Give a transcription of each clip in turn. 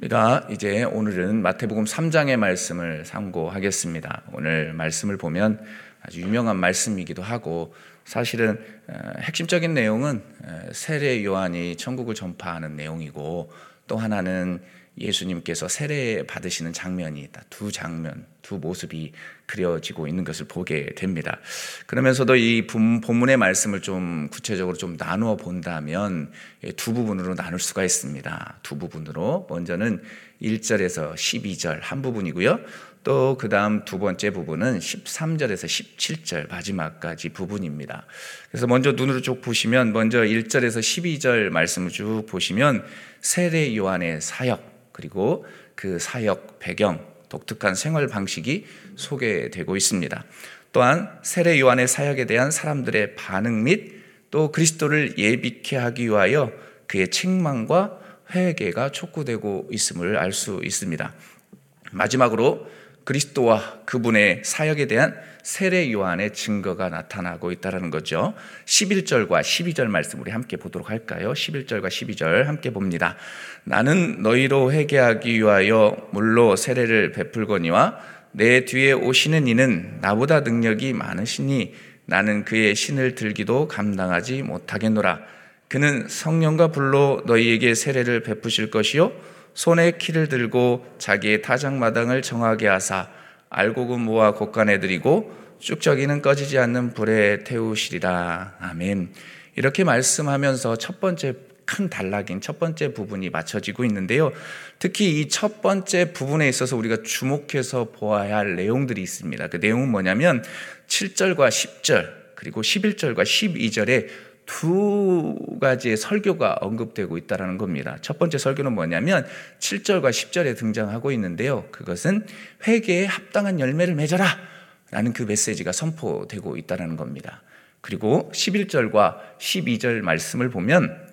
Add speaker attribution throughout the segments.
Speaker 1: 우리가 이제 오늘은 마태복음 3장의 말씀을 상고하겠습니다. 오늘 말씀을 보면 아주 유명한 말씀이기도 하고 사실은 어, 핵심적인 내용은 어, 세례 요한이 천국을 전파하는 내용이고 또 하나는 예수님께서 세례 받으시는 장면이 있다. 두 장면, 두 모습이 그려지고 있는 것을 보게 됩니다. 그러면서도 이 본문의 말씀을 좀 구체적으로 좀 나누어 본다면 두 부분으로 나눌 수가 있습니다. 두 부분으로. 먼저는 1절에서 12절 한 부분이고요. 또 그 다음 두 번째 부분은 13절에서 17절 마지막까지 부분입니다. 그래서 먼저 눈으로 쭉 보시면 먼저 1절에서 12절 말씀을 쭉 보시면 세례 요한의 사역 그리고 그 사역 배경, 독특한 생활 방식이 소개되고 있습니다. 또한 세례 요한의 사역에 대한 사람들의 반응 및 또 그리스도를 예비케 하기 위하여 그의 책망과 회개가 촉구되고 있음을 알 수 있습니다. 마지막으로 그리스도와 그분의 사역에 대한 세례 요한의 증거가 나타나고 있다는 거죠. 11절과 12절 말씀 우리 함께 보도록 할까요? 11절과 12절 함께 봅니다. 나는 너희로 회개하기 위하여 물로 세례를 베풀거니와 내 뒤에 오시는 이는 나보다 능력이 많으시니 나는 그의 신을 들기도 감당하지 못하겠노라. 그는 성령과 불로 너희에게 세례를 베푸실 것이요 손에 키를 들고 자기의 타작마당을 정하게 하사 알곡은 모아 곳간에 들이고 쭉저기는 꺼지지 않는 불에 태우시리라. 아멘. 이렇게 말씀하면서 첫 번째 큰 단락인 첫 번째 부분이 맞춰지고 있는데요. 특히 이 첫 번째 부분에 있어서 우리가 주목해서 보아야 할 내용들이 있습니다. 그 내용은 뭐냐면 7절과 10절 그리고 11절과 12절에 두 가지의 설교가 언급되고 있다는 겁니다. 첫 번째 설교는 뭐냐면 7절과 10절에 등장하고 있는데요. 그것은 회개에 합당한 열매를 맺어라 라는 그 메시지가 선포되고 있다는 겁니다. 그리고 11절과 12절 말씀을 보면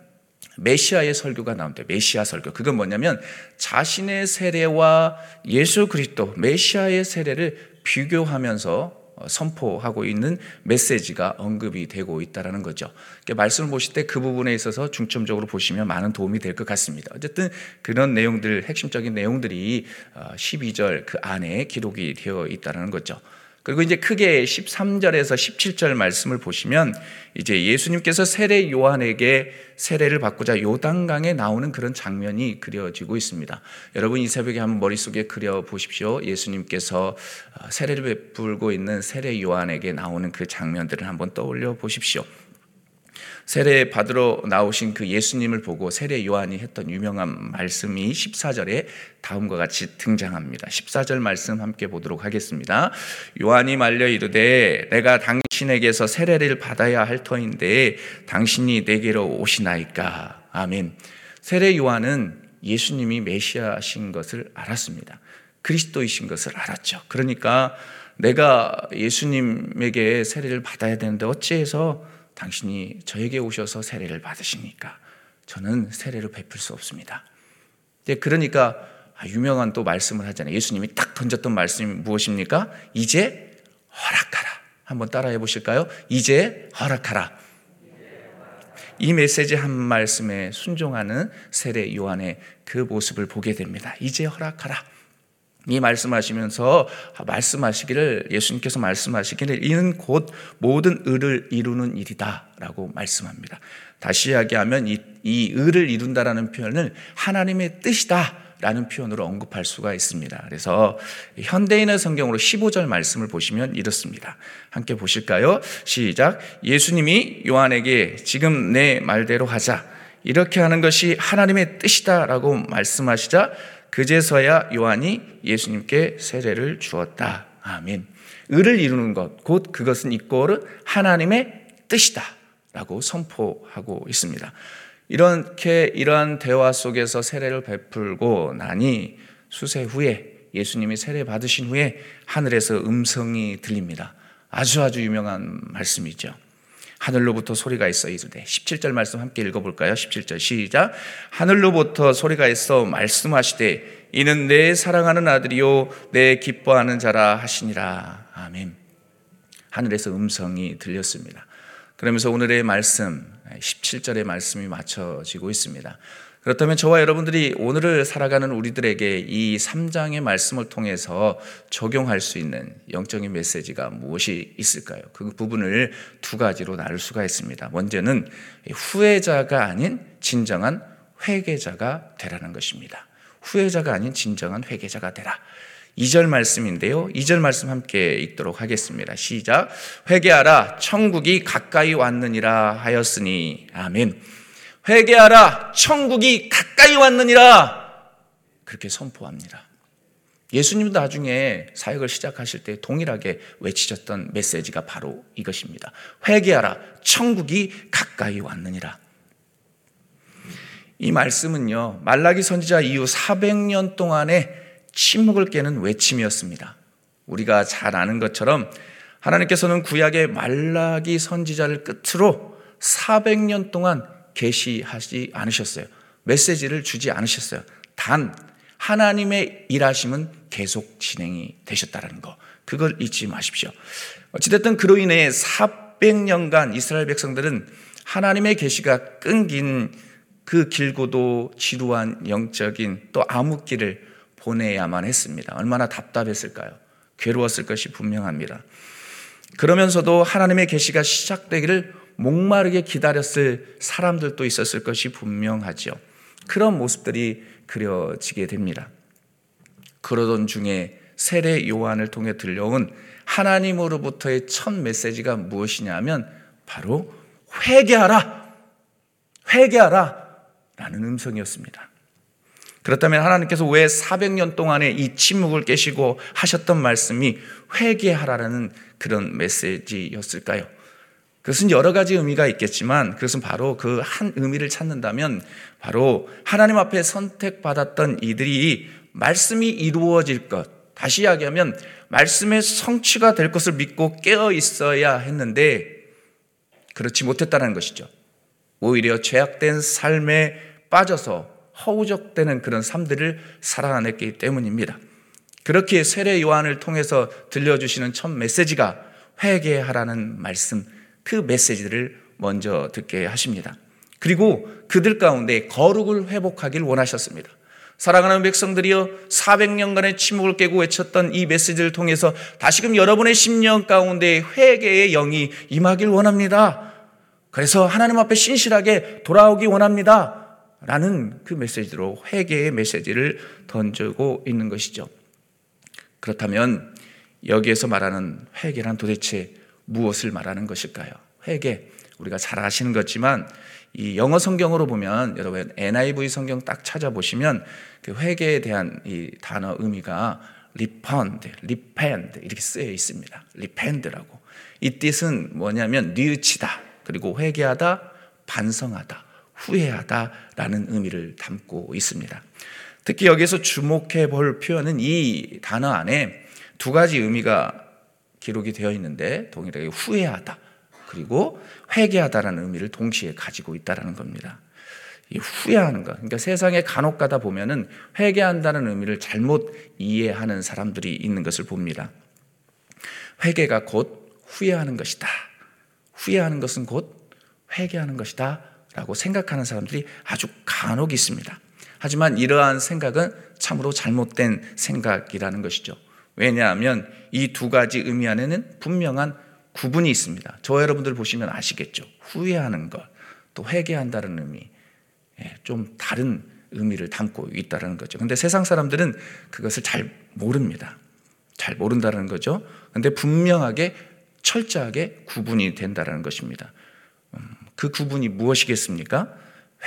Speaker 1: 메시아의 설교가 나옵니다. 메시아 설교. 그건 뭐냐면 자신의 세례와 예수 그리스도 메시아의 세례를 비교하면서 어, 선포하고 있는 메시지가 언급이 되고 있다는 거죠. 말씀을 보실 때 그 부분에 있어서 중점적으로 보시면 많은 도움이 될 것 같습니다. 어쨌든 그런 내용들, 핵심적인 내용들이 12절 어, 그 안에 기록이 되어 있다는 거죠. 그리고 이제 크게 13절에서 17절 말씀을 보시면 이제 예수님께서 세례 요한에게 세례를 받고자 요단강에 나오는 그런 장면이 그려지고 있습니다. 여러분 이 새벽에 한번 머릿속에 그려 보십시오. 예수님께서 어, 세례를 베풀고 있는 세례 요한에게 나오는 그 장면들을 한번 떠올려 보십시오. 세례 받으러 나오신 그 예수님을 보고 세례 요한이 했던 유명한 말씀이 14절에 다음과 같이 등장합니다. 14절 말씀 함께 보도록 하겠습니다. 요한이 말려 이르되 내가 당신에게서 세례를 받아야 할 터인데 당신이 내게로 오시나이까. 아멘. 세례 요한은 예수님이 메시아신 것을 알았습니다. 그리스도이신 것을 알았죠. 그러니까 내가 예수님에게 세례를 받아야 되는데 어찌해서 당신이 저에게 오셔서 세례를 받으시니까 저는 세례를 베풀 수 없습니다. 그러니까 아, 유명한 또 말씀을 하잖아요. 예수님이 딱 던졌던 말씀이 무엇입니까? 이제 허락하라. 한번 따라해 보실까요? 이제 허락하라. 이 메시지 한 말씀에 순종하는 세례 요한의 그 모습을 보게 됩니다. 이제 허락하라. 이 말씀하시면서 말씀하시기를 예수님께서 말씀하시기를 이는 곧 모든 의를 이루는 일이다라고 말씀합니다. 다시 이야기하면 이, 이 의를 이룬다라는 표현을 하나님의 뜻이다. 라는 표현으로 언급할 수가 있습니다. 그래서 현대인의 성경으로 15절 말씀을 보시면 이렇습니다. 함께 보실까요? 시작. 예수님이 요한에게 지금 내 말대로 하자. 이렇게 하는 것이 하나님의 뜻이다라고 말씀하시자 그제서야 요한이 예수님께 세례를 주었다. 아멘. 의를 이루는 것, 곧 그것은 이꼬르 하나님의 뜻이다. 라고 선포하고 있습니다. 이렇게 이러한 대화 속에서 세례를 베풀고 나니 수세 후에 예수님이 세례 받으신 후에 하늘에서 음성이 들립니다. 아주 아주 유명한 말씀이죠. 하늘로부터 소리가 있어 이르되 17절 말씀 함께 읽어볼까요? 17절 시작. 하늘로부터 소리가 있어 말씀하시되 이는 내 사랑하는 아들이요 내 기뻐하는 자라 하시니라. 아멘. 하늘에서 음성이 들렸습니다. 그러면서 오늘의 말씀 17절의 말씀이 맞춰지고 있습니다 그렇다면 저와 여러분들이 오늘을 살아가는 우리들에게 이 3장의 말씀을 통해서 적용할 수 있는 영적인 메시지가 무엇이 있을까요? 그 부분을 두 가지로 나눌 수가 있습니다. 먼저는 후회자가 아닌 진정한 회개자가 되라는 것입니다. 후회자가 아닌 진정한 회개자가 되라. 2절 말씀인데요. 2절 말씀 함께 읽도록 하겠습니다. 시작. 회개하라. 천국이 가까이 왔느니라 하였으니. 아멘. 회개하라 천국이 가까이 왔느니라 그렇게 선포합니다. 예수님도 나중에 사역을 시작하실 때 동일하게 외치셨던 메시지가 바로 이것입니다. 회개하라 천국이 가까이 왔느니라. 이 말씀은요. 말라기 선지자 이후 400년 동안의 침묵을 깨는 외침이었습니다. 우리가 잘 아는 것처럼 하나님께서는 구약의 말라기 선지자를 끝으로 400년 동안 계시하지 않으셨어요. 메시지를 주지 않으셨어요. 단 하나님의 일하심은 계속 진행이 되셨다는 거. 그걸 잊지 마십시오. 어찌됐든 그로 인해 400년간 이스라엘 백성들은 하나님의 계시가 끊긴 그 길고도 지루한 영적인 또 암흑기를 보내야만 했습니다. 얼마나 답답했을까요? 괴로웠을 것이 분명합니다. 그러면서도 하나님의 계시가 시작되기를 목마르게 기다렸을 사람들도 있었을 것이 분명하죠. 그런 모습들이 그려지게 됩니다. 그러던 중에 세례 요한을 통해 들려온 하나님으로부터의 첫 메시지가 무엇이냐면 바로 회개하라! 회개하라! 라는 음성이었습니다. 그렇다면 하나님께서 왜 400년 동안의 이 침묵을 깨시고 하셨던 말씀이 회개하라라는 그런 메시지였을까요? 그것은 여러 가지 의미가 있겠지만 그것은 바로 그 한 의미를 찾는다면 바로 하나님 앞에 선택받았던 이들이 말씀이 이루어질 것, 다시 이야기하면 말씀의 성취가 될 것을 믿고 깨어 있어야 했는데 그렇지 못했다는 것이죠. 오히려 죄악된 삶에 빠져서 허우적대는 그런 삶들을 살아냈기 때문입니다. 그렇게 세례 요한을 통해서 들려주시는 첫 메시지가 회개하라는 말씀, 그 메시지를 먼저 듣게 하십니다. 그리고 그들 가운데 거룩을 회복하길 원하셨습니다. 사랑하는 백성들이여 400년간의 침묵을 깨고 외쳤던 이 메시지를 통해서 다시금 여러분의 심령 가운데 회개의 영이 임하길 원합니다. 그래서 하나님 앞에 신실하게 돌아오기 원합니다. 라는 그 메시지로 회개의 메시지를 던지고 있는 것이죠. 그렇다면 여기에서 말하는 회개란 도대체 무엇을 말하는 것일까요? 회개. 우리가 잘 아시는 것지만 이 영어 성경으로 보면 여러분 NIV 성경 딱 찾아보시면 그 회개에 대한 이 단어 의미가 repent, repent 이렇게 쓰여 있습니다. repent라고. 이 뜻은 뭐냐면 뉘우치다 그리고 회개하다 반성하다 후회하다라는 의미를 담고 있습니다. 특히 여기서 주목해 볼 표현은 이 단어 안에 두 가지 의미가 기록이 되어 있는데 동일하게 후회하다 그리고 회개하다라는 의미를 동시에 가지고 있다라는 겁니다. 이 후회하는 것. 그러니까 세상에 간혹 가다 보면은 회개한다는 의미를 잘못 이해하는 사람들이 있는 것을 봅니다. 회개가 곧 후회하는 것이다. 후회하는 것은 곧 회개하는 것이다. 라고 생각하는 사람들이 아주 간혹 있습니다. 하지만 이러한 생각은 참으로 잘못된 생각이라는 것이죠. 왜냐하면 이 두 가지 의미 안에는 분명한 구분이 있습니다. 저 여러분들 보시면 아시겠죠. 후회하는 것, 또 회개한다는 의미, 예, 좀 다른 의미를 담고 있다는 거죠. 근데 세상 사람들은 그것을 잘 모릅니다. 잘 모른다는 거죠. 근데 분명하게 철저하게 구분이 된다는 것입니다. 음, 그 구분이 무엇이겠습니까?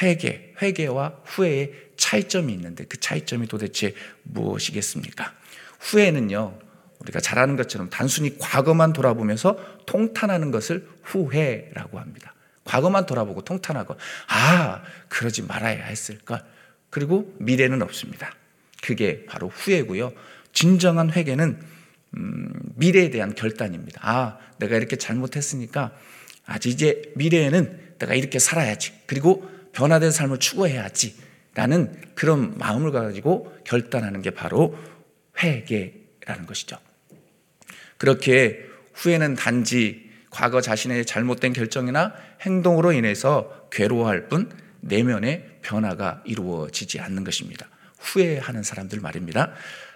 Speaker 1: 회개, 회개와 후회의 차이점이 있는데 그 차이점이 도대체 무엇이겠습니까? 후회는요, 우리가 잘 아는 것처럼 단순히 과거만 돌아보면서 통탄하는 것을 후회라고 합니다. 과거만 돌아보고 통탄하고, 아, 그러지 말아야 했을걸. 그리고 미래는 없습니다. 그게 바로 후회고요. 진정한 회개는 음, 미래에 대한 결단입니다. 아, 내가 이렇게 잘못했으니까 아직 이제 미래에는 내가 이렇게 살아야지. 그리고 변화된 삶을 추구해야지. 라는 그런 마음을 가지고 결단하는 게 바로 회개라는 것이죠. 그렇게 후회는 단지 과거 자신의 잘못된 결정이나 행동으로 인해서 괴로워할 뿐 내면의 변화가 이루어지지 않는 것입니다. 후회하는 사람들 말입니다.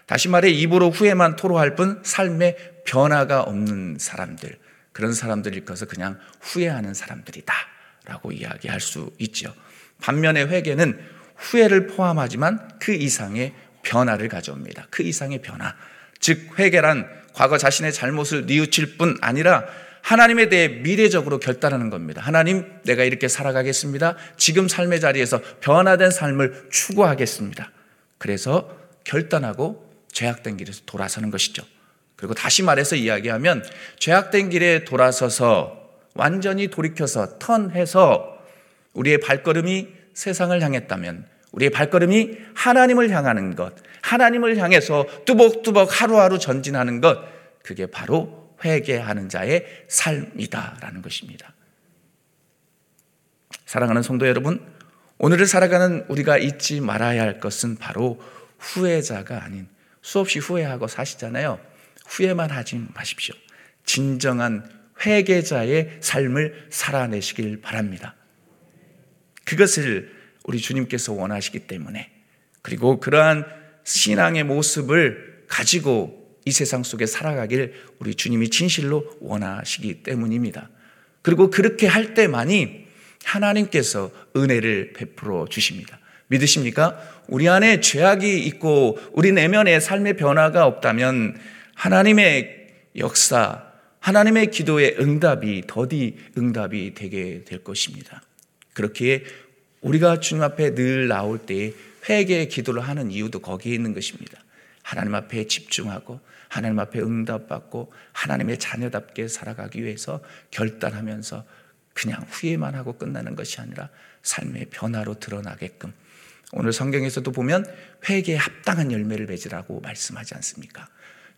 Speaker 1: 다시 말해 입으로 후회만 토로할 뿐 삶에 변화가 없는 사람들 그런 사람들일 것을 그냥 후회하는 사람들이다라고 이야기할 수 있죠. 반면에 회개는 후회를 포함하지만 그 이상의 변화를 가져옵니다. 그 이상의 변화. 즉 회개란 과거 자신의 잘못을 뉘우칠 뿐 아니라 하나님에 대해 미래적으로 결단하는 겁니다. 하나님, 내가 이렇게 살아가겠습니다. 지금 삶의 자리에서 변화된 삶을 추구하겠습니다. 그래서 결단하고 죄악된 길에서 돌아서는 것이죠. 그리고 다시 말해서 이야기하면 죄악된 길에 돌아서서 완전히 돌이켜서 턴해서 우리의 발걸음이 세상을 향했다면 우리의 발걸음이 하나님을 향하는 것, 하나님을 향해서 뚜벅뚜벅 하루하루 전진하는 것, 그게 바로 회개하는 자의 삶이다라는 것입니다. 사랑하는 성도 여러분, 오늘을 살아가는 우리가 잊지 말아야 할 것은 바로 후회자가 아닌 수없이 후회하고 사시잖아요. 후회만 하지 마십시오. 진정한 회개자의 삶을 살아내시길 바랍니다. 그것을 우리 주님께서 원하시기 때문에 그리고 그러한 신앙의 모습을 가지고 이 세상 속에 살아가길 우리 주님이 진실로 원하시기 때문입니다. 그리고 그렇게 할 때만이 하나님께서 은혜를 베풀어 주십니다. 믿으십니까? 우리 안에 죄악이 있고 우리 내면에 삶의 변화가 없다면 하나님의 역사, 하나님의 기도의 응답이 더디 응답이 되게 될 것입니다. 그렇기에 우리가 주님 앞에 늘 나올 때 회개의 기도를 하는 이유도 거기에 있는 것입니다. 하나님 앞에 집중하고 하나님 앞에 응답받고 하나님의 자녀답게 살아가기 위해서 결단하면서 그냥 후회만 하고 끝나는 것이 아니라 삶의 변화로 드러나게끔 오늘 성경에서도 보면 회개에 합당한 열매를 맺으라고 말씀하지 않습니까?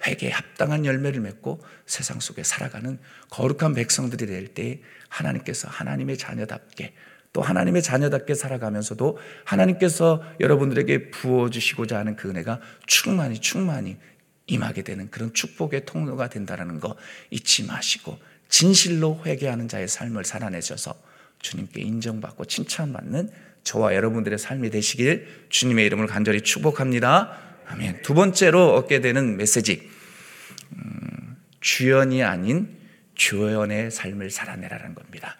Speaker 1: 회개에 합당한 열매를 맺고 세상 속에 살아가는 거룩한 백성들이 될 때 하나님께서 하나님의 자녀답게 또 하나님의 자녀답게 살아가면서도 하나님께서 여러분들에게 부어주시고자 하는 그 은혜가 충만히 충만히 임하게 되는 그런 축복의 통로가 된다는 거 잊지 마시고 진실로 회개하는 자의 삶을 살아내셔서 주님께 인정받고 칭찬받는 저와 여러분들의 삶이 되시길 주님의 이름을 간절히 축복합니다. 아멘. 두 번째로 얻게 되는 메시지. 음, 주연이 아닌 조연의 삶을 살아내라는 겁니다.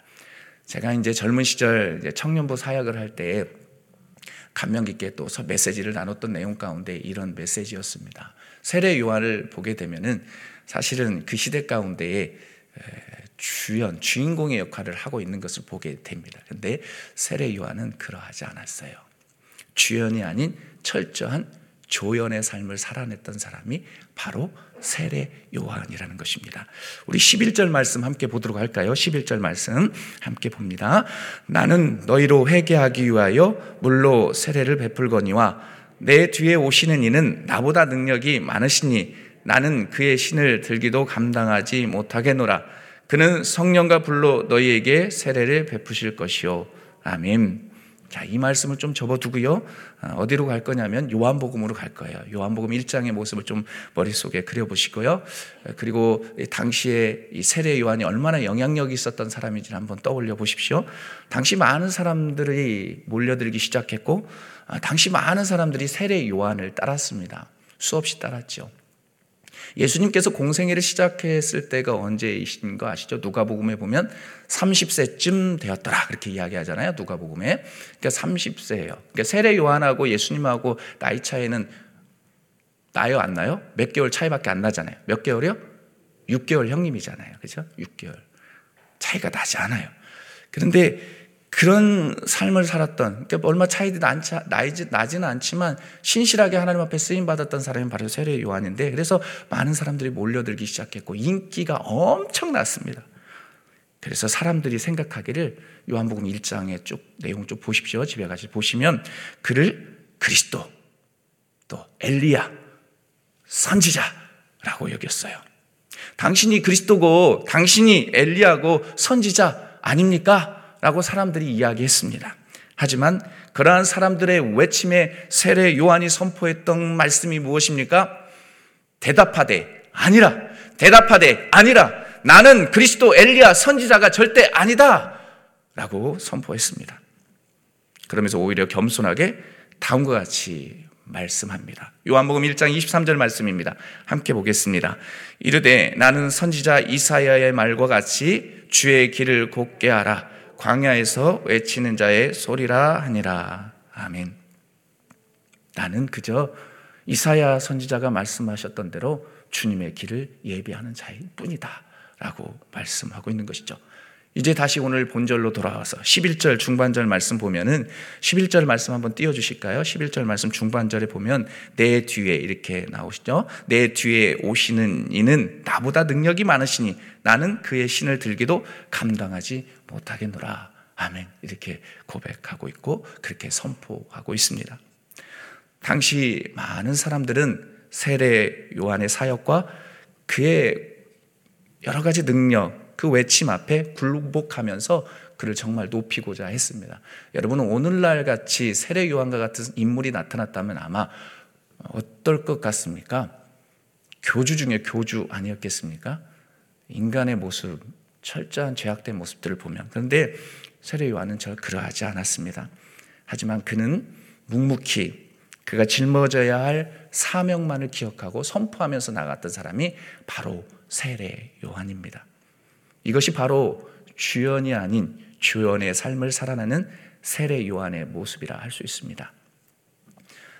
Speaker 1: 제가 이제 젊은 시절 청년부 사역을 할 때 감명 깊게 또 메시지를 나눴던 내용 가운데 이런 메시지였습니다. 세례 요한을 보게 되면은 사실은 그 시대 가운데에 주연, 주인공의 역할을 하고 있는 것을 보게 됩니다. 근데 세례 요한은 그러하지 않았어요. 주연이 아닌 철저한 조연의 삶을 살아냈던 사람이 바로 세례 요한이라는 것입니다. 우리 11절 말씀 함께 보도록 할까요? 11절 말씀 함께 봅니다. 나는 너희로 회개하기 위하여 물로 세례를 베풀거니와 내 뒤에 오시는 이는 나보다 능력이 많으시니 나는 그의 신을 들기도 감당하지 못하겠노라. 그는 성령과 불로 너희에게 세례를 베푸실 것이요. 아멘. 자, 이 말씀을 좀 접어두고요. 아, 어디로 갈 거냐면 요한복음으로 갈 거예요. 요한복음 1장의 모습을 좀 머릿속에 그려보시고요. 그리고 당시에 이 세례 요한이 얼마나 영향력이 있었던 사람인지 한번 떠올려 보십시오. 당시 많은 사람들이 몰려들기 시작했고, 아, 당시 많은 사람들이 세례 요한을 따랐습니다. 수없이 따랐죠. 예수님께서 공생애를 시작했을 때가 언제이신 거 아시죠? 누가복음에 보면 30세쯤 되었더라 그렇게 이야기하잖아요. 누가복음에. 그러니까 30세예요. 그러니까 세례 요한하고 예수님하고 나이 차이는 나요 안 나요? 몇 개월 차이밖에 안 나잖아요. 몇 개월이요? 6개월 형님이잖아요. 그죠? 6개월. 차이가 나지 않아요. 그런데 그런 삶을 살았던 그러니까 얼마 차이도 나지, 나지는 않지만 신실하게 하나님 앞에 쓰임 받았던 사람이 바로 세례 요한인데 그래서 많은 사람들이 몰려들기 시작했고 인기가 엄청났습니다. 그래서 사람들이 생각하기를 요한복음 1장에 쭉 내용 쭉 보십시오. 집에 가서 보시면 그를 그리스도 또 엘리야 선지자라고 여겼어요. 당신이 그리스도고 당신이 엘리야고 선지자 아닙니까? 라고 사람들이 이야기했습니다. 하지만 그러한 사람들의 외침에 세례 요한이 선포했던 말씀이 무엇입니까? 대답하되 아니라 대답하되 아니라 나는 그리스도 엘리야 선지자가 절대 아니다 라고 선포했습니다. 그러면서 오히려 겸손하게 다음과 같이 말씀합니다. 요한복음 1장 23절 말씀입니다. 함께 보겠습니다. 이르되 나는 선지자 이사야의 말과 같이 주의 길을 곱게 하라 광야에서 외치는 자의 소리라 하니라. 아멘. 나는 그저 이사야 선지자가 말씀하셨던 대로 주님의 길을 예비하는 자일 뿐이다. 라고 말씀하고 있는 것이죠. 이제 다시 오늘 본절로 돌아와서 11절 중반절 말씀 보면은 11절 말씀 한번 띄워 주실까요? 11절 말씀 중반절에 보면 내 뒤에 이렇게 나오시죠. 내 뒤에 오시는 이는 나보다 능력이 많으시니 나는 그의 신을 들기도 감당하지 못하겠노라. 아멘. 이렇게 고백하고 있고 그렇게 선포하고 있습니다. 당시 많은 사람들은 세례 요한의 사역과 그의 여러 가지 능력, 그 외침 앞에 굴복하면서 그를 정말 높이고자 했습니다. 여러분은 오늘날 같이 세례 요한과 같은 인물이 나타났다면 아마 어떨 것 같습니까? 교주 중에 교주 아니었겠습니까? 인간의 모습, 철저한 죄악된 모습들을 보면. 그런데 세례 요한은 저 그러하지 않았습니다. 하지만 그는 묵묵히 그가 짊어져야 할 사명만을 기억하고 선포하면서 나갔던 사람이 바로 세례 요한입니다. 이것이 바로 주연이 아닌 주연의 삶을 살아나는 세례 요한의 모습이라 할 수 있습니다.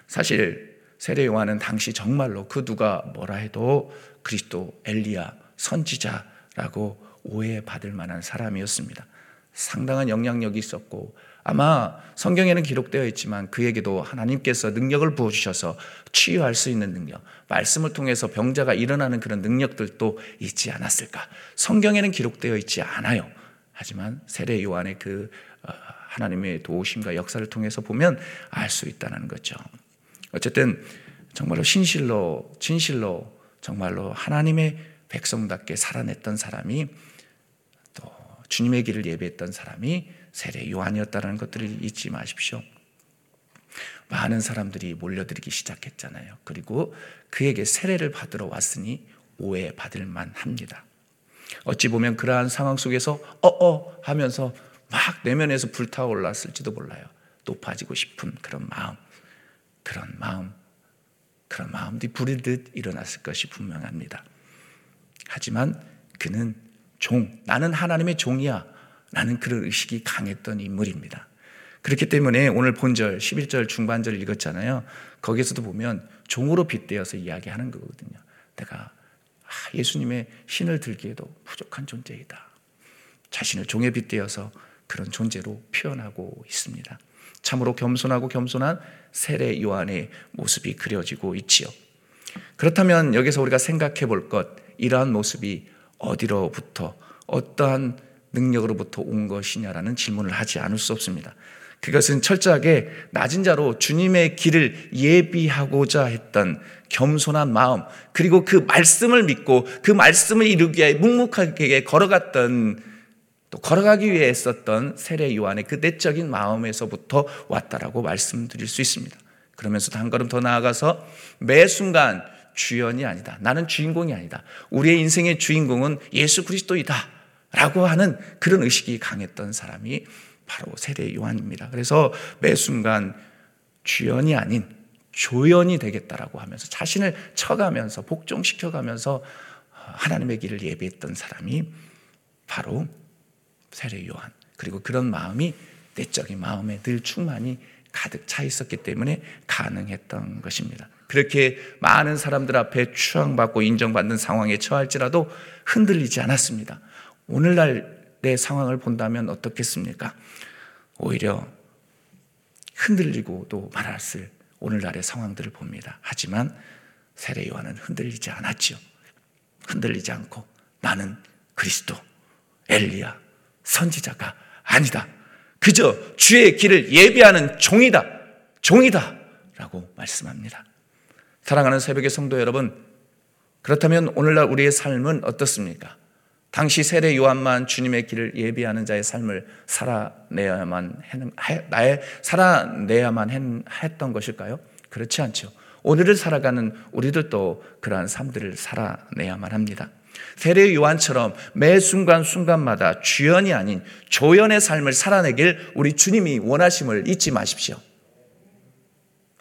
Speaker 1: 사실 세례 요한은 당시 정말로 그 누가 뭐라 해도 그리스도 엘리야 선지자라고 오해받을 만한 사람이었습니다. 상당한 영향력이 있었고 아마 성경에는 기록되어 있지만 그에게도 하나님께서 능력을 부어주셔서 치유할 수 있는 능력, 말씀을 통해서 병자가 일어나는 그런 능력들도 있지 않았을까. 성경에는 기록되어 있지 않아요. 하지만 세례 요한의 그 어, 하나님의 도우심과 역사를 통해서 보면 알 수 있다는 거죠. 어쨌든 정말로 신실로, 진실로 정말로 하나님의 백성답게 살아냈던 사람이 또 주님의 길을 예배했던 사람이 세례 요한이었다는 것들을 잊지 마십시오. 많은 사람들이 몰려들기 시작했잖아요. 그리고 그에게 세례를 받으러 왔으니 오해받을 만합니다. 어찌 보면 그러한 상황 속에서 어어 하면서 막 내면에서 불타올랐을지도 몰라요. 높아지고 싶은 그런 마음, 그런 마음, 그런 마음들이 부리듯 일어났을 것이 분명합니다. 하지만 그는 종, 나는 하나님의 종이야. 라는 그런 의식이 강했던 인물입니다. 그렇기 때문에 오늘 본절 11절 중반절 읽었잖아요. 거기서도 보면 종으로 빗대어서 이야기하는 거거든요. 내가 아, 예수님의 신을 들기에도 부족한 존재이다. 자신을 종에 빗대어서 그런 존재로 표현하고 있습니다. 참으로 겸손하고 겸손한 세례 요한의 모습이 그려지고 있지요. 그렇다면 여기서 우리가 생각해 볼 것, 이러한 모습이 어디로부터 어떠한 능력으로부터 온 것이냐라는 질문을 하지 않을 수 없습니다. 그것은 철저하게 낮은 자로 주님의 길을 예비하고자 했던 겸손한 마음, 그리고 그 말씀을 믿고 그 말씀을 이루기 위해 묵묵하게 걸어갔던 또 걸어가기 위해 했었던 세례 요한의 그 내적인 마음에서부터 왔다라고 말씀드릴 수 있습니다. 그러면서도 한 걸음 더 나아가서 매 순간 주연이 아니다. 나는 주인공이 아니다. 우리의 인생의 주인공은 예수 그리스도이다. 라고 하는 그런 의식이 강했던 사람이 바로 세례 요한입니다. 그래서 매 순간 주연이 아닌 조연이 되겠다라고 하면서 자신을 쳐가면서 복종시켜가면서 하나님의 길을 예배했던 사람이 바로 세례 요한. 그리고 그런 마음이 내적인 마음에 늘 충만이 가득 차 있었기 때문에 가능했던 것입니다. 그렇게 많은 사람들 앞에 추앙받고 인정받는 상황에 처할지라도 흔들리지 않았습니다. 오늘날의 상황을 본다면 어떻겠습니까? 오히려 흔들리고도 말았을 오늘날의 상황들을 봅니다. 하지만 세례 요한은 흔들리지 않았지요. 흔들리지 않고 나는 그리스도, 엘리야, 선지자가 아니다. 그저 주의 길을 예비하는 종이다. 종이다. 라고 말씀합니다. 사랑하는 새벽의 성도 여러분, 그렇다면 오늘날 우리의 삶은 어떻습니까? 당시 세례 요한만 주님의 길을 예비하는 자의 삶을 살아내야만 나의 살아내야만 했던 것일까요? 그렇지 않죠. 오늘을 살아가는 우리들도 그러한 삶들을 살아내야만 합니다. 세례 요한처럼 매 순간 순간마다 주연이 아닌 조연의 삶을 살아내길 우리 주님이 원하심을 잊지 마십시오.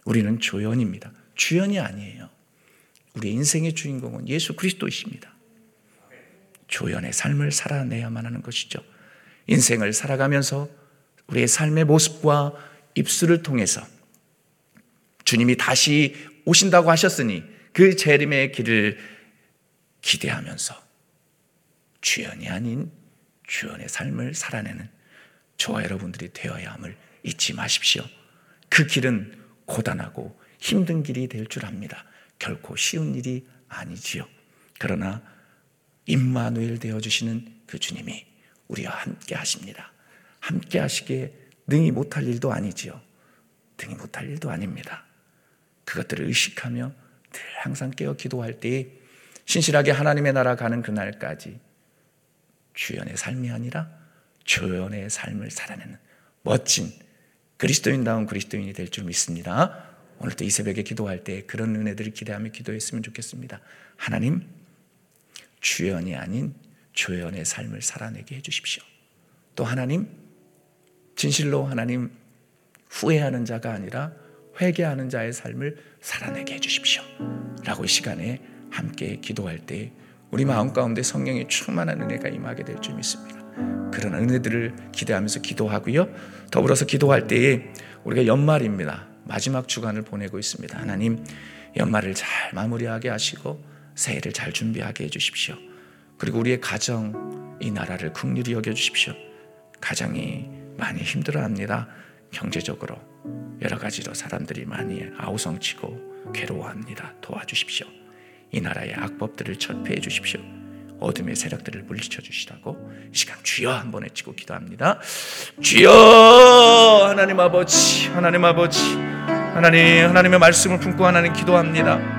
Speaker 1: 우리는 조연입니다. 주연이 아니에요. 우리 인생의 주인공은 예수 그리스도이십니다. 조연의 삶을 살아내야만 하는 것이죠. 인생을 살아가면서 우리의 삶의 모습과 입술을 통해서 주님이 다시 오신다고 하셨으니 그 재림의 길을 기대하면서 주연이 아닌 주연의 삶을 살아내는 저와 여러분들이 되어야 함을 잊지 마십시오. 그 길은 고단하고 힘든 길이 될 줄 압니다. 결코 쉬운 일이 아니지요. 그러나 임마누엘 되어 주시는 그 주님이 우리와 함께 하십니다. 함께 하시기에 능히 못할 일도 아니지요. 등이 못할 일도 아닙니다. 그것들을 의식하며 늘 항상 깨어 기도할 때에 신실하게 하나님의 나라 가는 그날까지 주연의 삶이 아니라 조연의 삶을 살아내는 멋진 그리스도인다운 그리스도인이 될 줄 믿습니다. 오늘도 이 새벽에 기도할 때 그런 은혜들을 기대하며 기도했으면 좋겠습니다. 하나님, 주연이 아닌 조연의 삶을 살아내게 해주십시오. 또 하나님, 진실로 하나님 후회하는 자가 아니라 회개하는 자의 삶을 살아내게 해주십시오. 라고 이 시간에 함께 기도할 때 우리 마음 가운데 성령의 충만한 은혜가 임하게 될 줄 믿습니다. 그런 은혜들을 기대하면서 기도하고요. 더불어서 기도할 때에 우리가 연말입니다. 마지막 주간을 보내고 있습니다. 하나님, 연말을 잘 마무리하게 하시고 새해를 잘 준비하게 해 주십시오. 그리고 우리의 가정, 이 나라를 국률이 여겨 주십시오. 가정이 많이 힘들어합니다. 경제적으로 여러 가지로 사람들이 많이 아우성치고 괴로워합니다. 도와주십시오. 이 나라의 악법들을 철폐해 주십시오. 어둠의 세력들을 물리쳐 주시라고 시간 주여 한번 외치고 기도합니다. 주여 하나님 아버지 하나님 아버지 하나님 하나님의 말씀을 품고 하나님 기도합니다.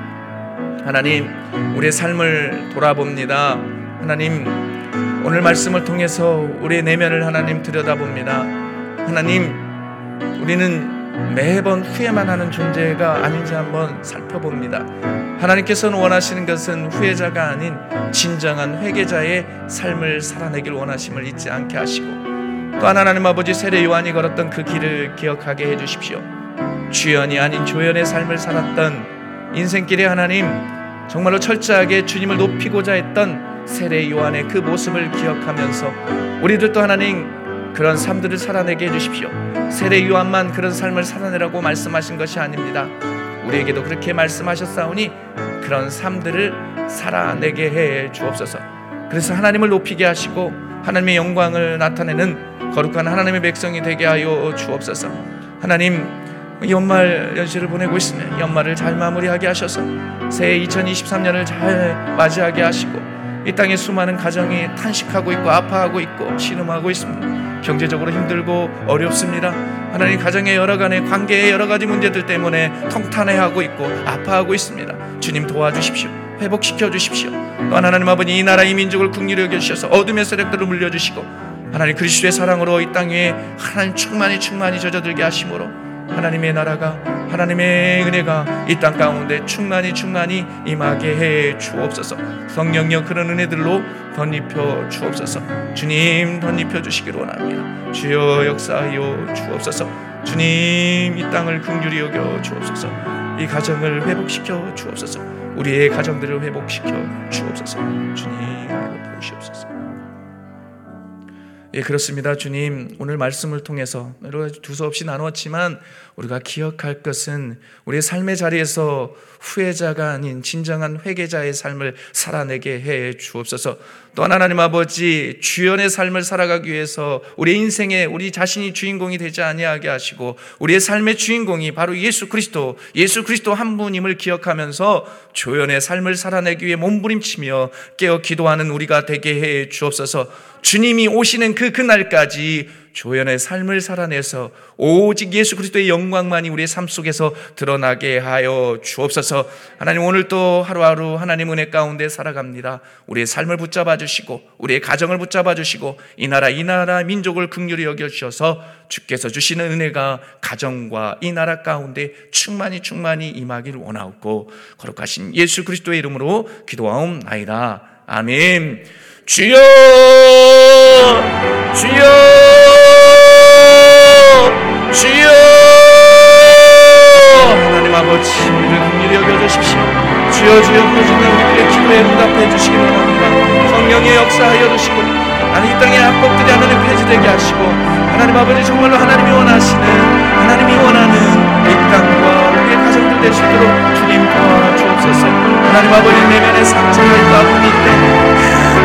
Speaker 1: 하나님 우리의 삶을 돌아봅니다. 하나님 오늘 말씀을 통해서 우리의 내면을 하나님 들여다봅니다. 하나님 우리는 매번 후회만 하는 존재가 아닌지 한번 살펴봅니다. 하나님께서는 원하시는 것은 후회자가 아닌 진정한 회개자의 삶을 살아내길 원하심을 잊지 않게 하시고 또한 하나님 아버지 세례 요한이 걸었던 그 길을 기억하게 해 주십시오. 주연이 아닌 조연의 삶을 살았던 인생길에 하나님 정말로 철저하게 주님을 높이고자 했던 세례 요한의 그 모습을 기억하면서 우리들도 하나님 그런 삶들을 살아내게 해주십시오. 세례 요한만 그런 삶을 살아내라고 말씀하신 것이 아닙니다. 우리에게도 그렇게 말씀하셨사오니 그런 삶들을 살아내게 해 주옵소서. 그래서 하나님을 높이게 하시고 하나님의 영광을 나타내는 거룩한 하나님의 백성이 되게 하여 주옵소서. 하나님 연말 연시를 보내고 있으면 연말을 잘 마무리하게 하셔서 새해 2023년을 잘 맞이하게 하시고 이 땅에 수많은 가정이 탄식하고 있고 아파하고 있고 신음하고 있습니다. 경제적으로 힘들고 어렵습니다. 하나님 가정의 여러 간의 관계의 여러 가지 문제들 때문에 통탄해하고 있고 아파하고 있습니다. 주님 도와주십시오. 회복시켜 주십시오. 또한 하나님 아버지 이 나라 이 민족을 국리로 여겨 주셔서 어둠의 세력들을 물려 주시고 하나님 그리스도의 사랑으로 이 땅 위에 하나님 충만히 충만히 젖어들게 하심으로 하나님의 나라가 하나님의 은혜가 이 땅 가운데 충만히 충만히 임하게 해 주옵소서. 성령여 그런 은혜들로 덧입혀 주옵소서. 주님 덧입혀 주시기를 원합니다. 주여 역사하여 주옵소서. 주님 이 땅을 긍휼히 여겨 주옵소서. 이 가정을 회복시켜 주옵소서. 우리의 가정들을 회복시켜 주옵소서. 주님 보시옵소서. 예, 그렇습니다. 주님, 오늘 말씀을 통해서 여러 가지 두서없이 나누었지만 우리가 기억할 것은 우리의 삶의 자리에서 후회자가 아닌 진정한 회개자의 삶을 살아내게 해 주옵소서. 또한 하나님 아버지 주연의 삶을 살아가기 위해서 우리 인생에 우리 자신이 주인공이 되지 아니하게 하시고 우리의 삶의 주인공이 바로 예수 그리스도, 예수 그리스도 한 분임을 기억하면서 조연의 삶을 살아내기 위해 몸부림치며 깨어 기도하는 우리가 되게 해 주옵소서. 주님이 오시는 그 그날까지 조연의 삶을 살아내서 오직 예수 그리스도의 영광만이 우리의 삶 속에서 드러나게 하여 주옵소서. 하나님 오늘 또 하루하루 하나님 은혜 가운데 살아갑니다. 우리의 삶을 붙잡아 주시고 우리의 가정을 붙잡아 주시고 이 나라 이 나라 민족을 극률히 여겨 주셔서 주께서 주시는 은혜가 가정과 이 나라 가운데 충만히 충만히 임하기를 원하옵고 거룩하신 예수 그리스도의 이름으로 기도하옵나이다. 아멘. 주여, 주여, 주여! 하나님 아버지 우리를 긍휼히 여겨주십시오. 주여 주여 부르짖는 우리의 기도에 응답해 주시기 바랍니다. 성령의 역사하여 주시고 나는 이 땅의 악법들이 하나님 폐지되게 하시고 하나님 아버지 정말로 하나님이 원하시는 하나님이 원하는 이 땅과 우리의 가정들 될 수 있도록 주님 도와 주옵소서. 하나님 아버지 내면의 상처가 있다 보니 때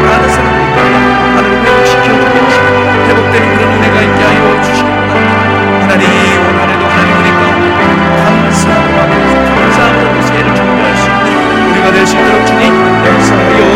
Speaker 1: 많은 사람들이 하나님 회복시켜 주옵시고 회복되는 그런 은혜가 있게 하여 주시고 하나님 오늘에도 하나님 우리 가운데 감사와 감사함으로 새해를 준비할 수 있는 우리가 될 수 있도록 주님 역사하여